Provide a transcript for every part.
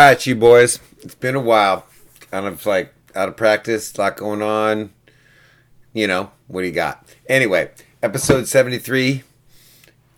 right, you boys. It's been a while. Kind of like out of practice, a lot going on. You know, what do you got? Anyway, episode 73,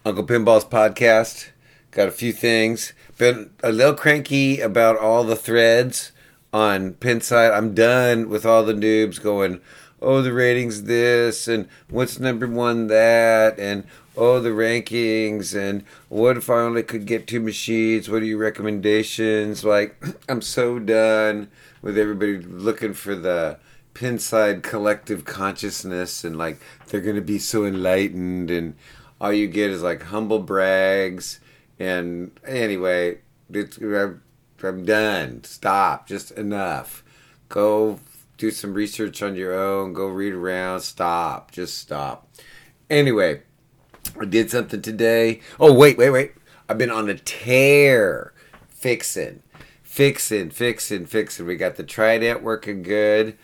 Uncle Pinball's podcast. Got a few things. Been a little cranky about all the threads on Pinside. I'm done with all the noobs going, oh, the ratings this, and what's number one that, and oh, the rankings, and what if I only could get two machines? What are your recommendations? Like, I'm so done with everybody looking for the Pinside collective consciousness, and like, they're going to be so enlightened, and all you get is like humble brags. And anyway, I'm, I'm done. Stop. Just enough. Go do some research on your own. Go read around. Stop. Just stop. Anyway, I did something today. Oh, wait, wait, wait. I've been on a tear fixing, fixing, fixing, fixing. We got the Trident working good.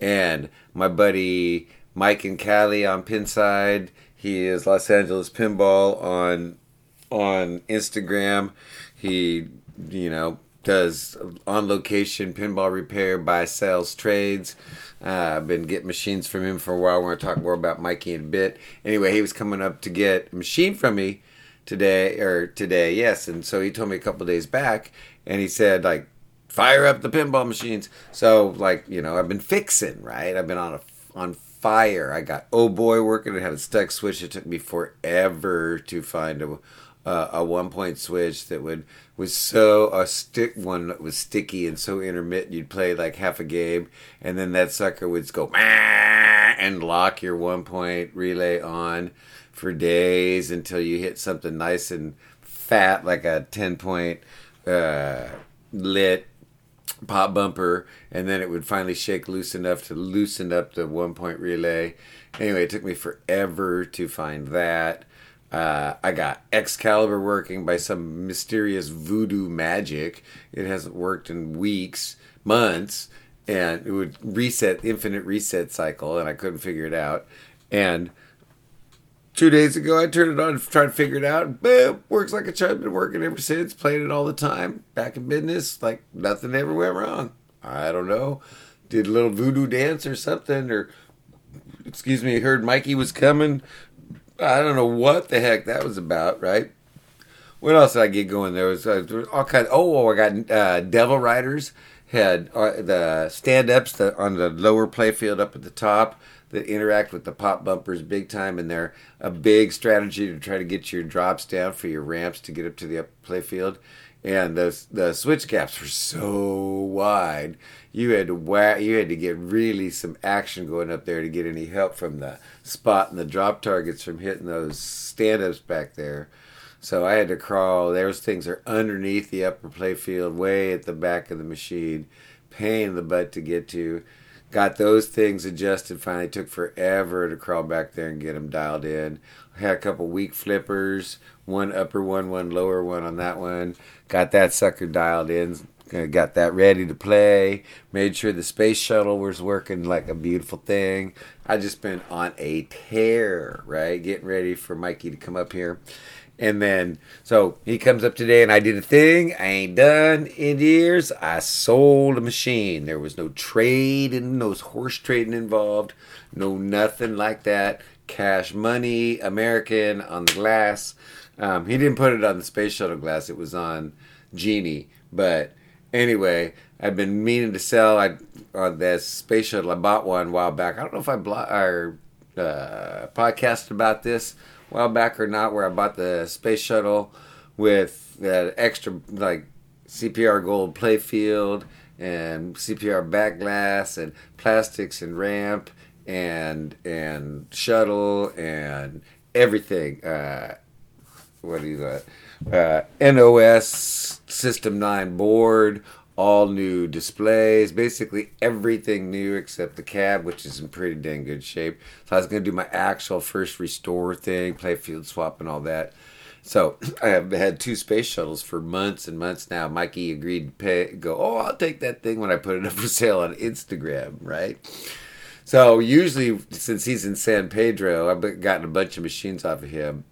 And my buddy Mike and Callie on Pinside. He is Los Angeles Pinball on on Instagram. He, you know, does on location pinball repair, buy, sells, trades. Uh, I've been getting machines from him for a while. We're going to talk more about Mikey in a bit. Anyway, he was coming up to get a machine from me today, or today, yes. And so he told me a couple days back, and he said, like, fire up the pinball machines. So, like, you know, I've been fixing, right? I've been on a on fire. I got oh boy working. It had a stuck switch. It took me forever to find a uh, a one point switch that would was so a stick one that was sticky and so intermittent you'd play like half a game and then that sucker would go and lock your one point relay on for days until you hit something nice and fat like a 10 point uh, lit pop bumper and then it would finally shake loose enough to loosen up the one point relay. Anyway it took me forever to find that uh, I got Excalibur working by some mysterious voodoo magic. It hasn't worked in weeks, months, and it would reset, infinite reset cycle, and I couldn't figure it out. And two days ago, I turned it on to try to figure it out. and Boom, works like a charm. Been working ever since. Played it all the time. Back in business, like nothing ever went wrong. I don't know. Did a little voodoo dance or something, or excuse me, heard Mikey was coming I don't know what the heck that was about, right? What else did I get going? There was, uh, there was all kinds. oh, I got uh, Devil Riders had uh, the stand-ups on the lower playfield up at the top that interact with the pop bumpers big time, and they're a big strategy to try to get your drops down for your ramps to get up to the up playfield. And the the switch gaps were so wide, you had to wha- you had to get really some action going up there to get any help from the spot and the drop targets from hitting those stand-ups back there. So I had to crawl. Those things are underneath the upper playfield, way at the back of the machine. Pain in the butt to get to. Got those things adjusted. Finally, took forever to crawl back there and get them dialed in. Had a couple weak flippers, one upper one, one lower one on that one. Got that sucker dialed in. Got that ready to play. Made sure the space shuttle was working like a beautiful thing. I just been on a tear, right? Getting ready for Mikey to come up here. And then, so he comes up today, and I did a thing I ain't done in years. I sold a machine. There was no trade and no horse trading involved, no nothing like that. Cash money, American on the glass. Um, he didn't put it on the space shuttle glass, it was on Genie. But anyway, I've been meaning to sell. I on this space shuttle. I bought one a while back. I don't know if I blo- or uh, podcast about this a while back or not, where I bought the space shuttle with that extra like CPR gold playfield and CPR back glass and plastics and ramp and and shuttle and everything. Uh, what do you got? Uh, NOS System 9 board, all new displays, basically everything new except the cab, which is in pretty dang good shape. So I was going to do my actual first restore thing, play field swap and all that. So I have had two space shuttles for months and months now. Mikey agreed to pay, go, oh, I'll take that thing when I put it up for sale on Instagram, right? So usually, since he's in San Pedro, I've gotten a bunch of machines off of him,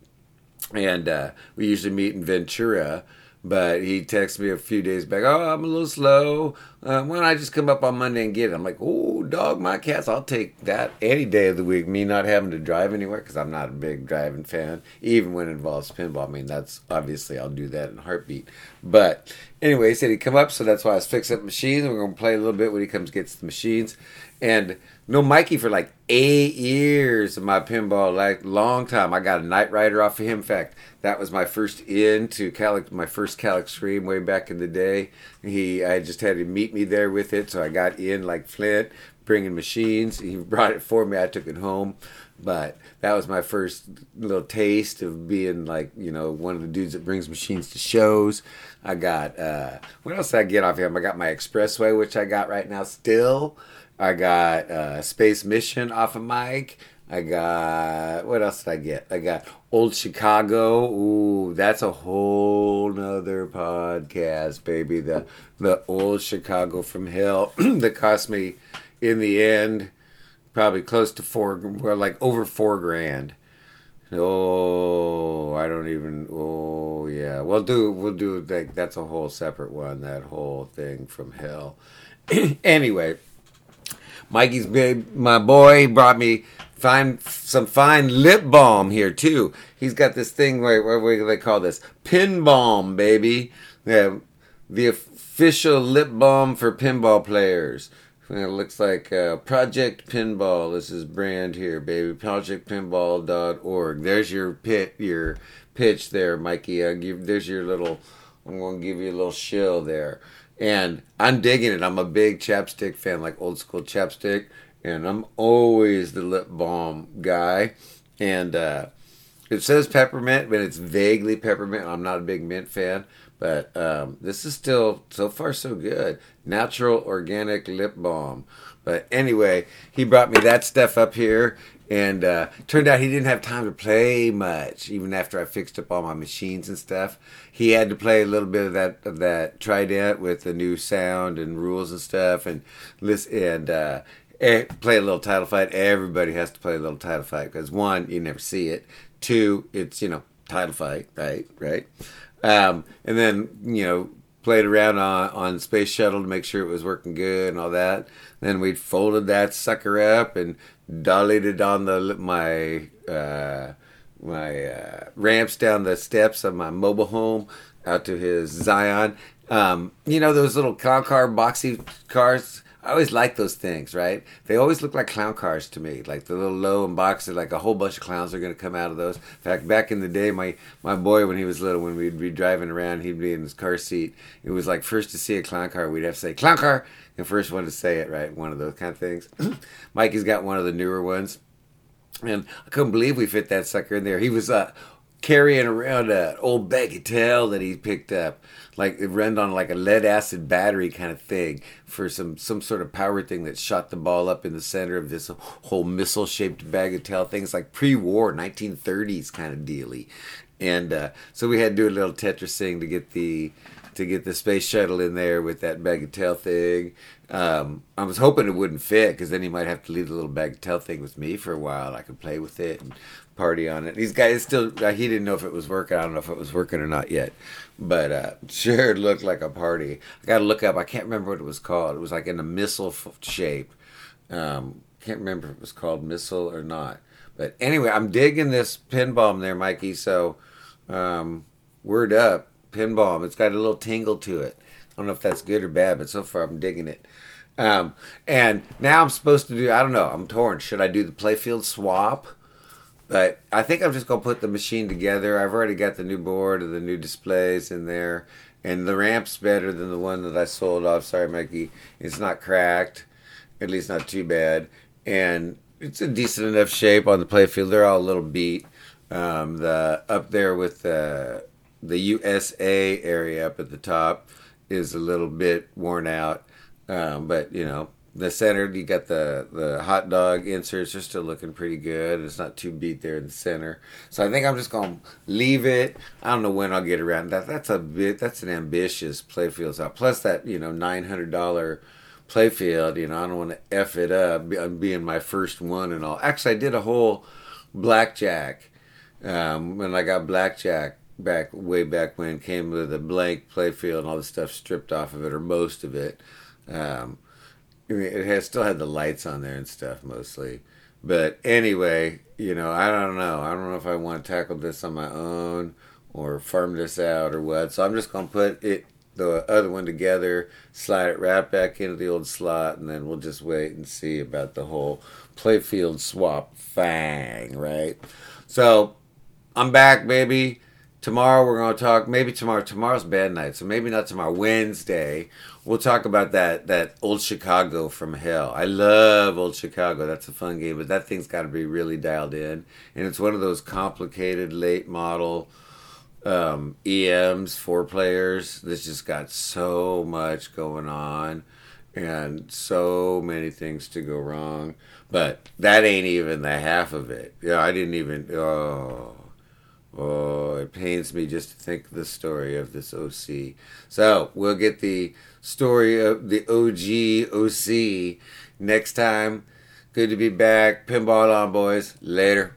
and uh, we usually meet in Ventura But he texted me a few days back. Oh, I'm a little slow. Uh, why don't I just come up on Monday and get it? I'm like, oh, dog, my cats. I'll take that any day of the week. Me not having to drive anywhere because I'm not a big driving fan, even when it involves pinball. I mean, that's obviously I'll do that in heartbeat. But anyway, he said he'd come up, so that's why I was fixing up machines. We're gonna play a little bit when he comes gets the machines. And no Mikey for like eight years of my pinball, like long time. I got a Knight Rider off of him. In fact, that was my first in to Calic, my first Cal Extreme way back in the day. He, I just had to meet me there with it, so I got in like Flint, bringing machines. He brought it for me. I took it home, but that was my first little taste of being like you know one of the dudes that brings machines to shows. I got uh, what else did I get off him? I got my Expressway, which I got right now still. I got uh, Space Mission off of Mike. I got what else did I get? I got Old Chicago. Ooh, that's a whole nother podcast, baby. The the Old Chicago from Hell that cost me in the end probably close to four, well, like over four grand. Oh, I don't even. Oh, yeah. We'll do. We'll do. Like that's a whole separate one. That whole thing from hell. anyway, Mikey's. My boy brought me fine some fine lip balm here too. He's got this thing where what do they call this pin balm, baby. Yeah, the official lip balm for pinball players. It looks like uh, Project Pinball. This is brand here, baby. ProjectPinball.org. There's your pit, your pitch there, Mikey. i give, there's your little. I'm to give you a little shill there, and I'm digging it. I'm a big chapstick fan, like old school chapstick, and I'm always the lip balm guy. And uh, it says peppermint, but it's vaguely peppermint. I'm not a big mint fan. But um, this is still so far so good. Natural organic lip balm. But anyway, he brought me that stuff up here, and uh, turned out he didn't have time to play much. Even after I fixed up all my machines and stuff, he had to play a little bit of that of that Trident with the new sound and rules and stuff, and listen and. Uh, play a little title fight. Everybody has to play a little title fight because one, you never see it. Two, it's you know title fight, right? Right. Um, and then you know played around on, on space shuttle to make sure it was working good and all that. Then we folded that sucker up and dollied it on the my uh, my uh, ramps down the steps of my mobile home out to his Scion. Um, you know those little car boxy cars I always like those things, right? They always look like clown cars to me, like the little low and boxy, like a whole bunch of clowns are going to come out of those. In fact, back in the day, my my boy, when he was little, when we'd be driving around, he'd be in his car seat. It was like first to see a clown car, we'd have to say clown car, the first one to say it, right? One of those kind of things. Mikey's got one of the newer ones, and I couldn't believe we fit that sucker in there. He was uh, carrying around an old bagatelle that he picked up like it ran on like a lead acid battery kind of thing for some some sort of power thing that shot the ball up in the center of this whole missile shaped bagatelle thing. It's like pre-war 1930s kind of dealy, and uh, so we had to do a little Tetris thing to get the to get the space shuttle in there with that bagatelle thing. Um, I was hoping it wouldn't fit because then he might have to leave the little bagatelle thing with me for a while. I could play with it and party on it. These guys still uh, he didn't know if it was working. I don't know if it was working or not yet, but uh, sure looked like a party. I got to look up. I can't remember what it was called. It was like in a missile shape. Um, can't remember if it was called missile or not. But anyway, I'm digging this pin balm there, Mikey. So um, word up, pin balm. It's got a little tingle to it. I don't know if that's good or bad, but so far I'm digging it. Um, and now I'm supposed to do. I don't know. I'm torn. Should I do the playfield swap? But I think I'm just gonna put the machine together. I've already got the new board and the new displays in there, and the ramp's better than the one that I sold off. Sorry, Mikey, it's not cracked, at least not too bad, and it's a decent enough shape on the playfield. They're all a little beat. Um, the up there with the the USA area up at the top is a little bit worn out, um, but you know the center you got the the hot dog inserts are still looking pretty good. It's not too beat there in the center. So i think i'm just gonna leave it. I don't know when i'll get around that. That's a bit that's an ambitious playfield out plus that you know $900 playfield you know i don't want to f it up i'm being my first one and all. Actually i did a whole blackjack um, when i got blackjack back way back when came with a blank playfield and all the stuff stripped off of it or most of it. Um, I mean, it has still had the lights on there and stuff mostly. But anyway, you know, I don't know. I don't know if I want to tackle this on my own or farm this out or what. So I'm just gonna put it the other one together, slide it right back into the old slot, and then we'll just wait and see about the whole playfield swap thing, right? So I'm back, baby. Tomorrow we're gonna talk. Maybe tomorrow. Tomorrow's bad night, so maybe not tomorrow. Wednesday we'll talk about that that old Chicago from hell. I love old Chicago. That's a fun game, but that thing's got to be really dialed in, and it's one of those complicated late model um, EMs, four players. This just got so much going on and so many things to go wrong. But that ain't even the half of it. Yeah, I didn't even. Oh, oh, it pains me just to think the story of this OC. So we'll get the story of the OG OC next time. Good to be back. Pinball on, boys. Later.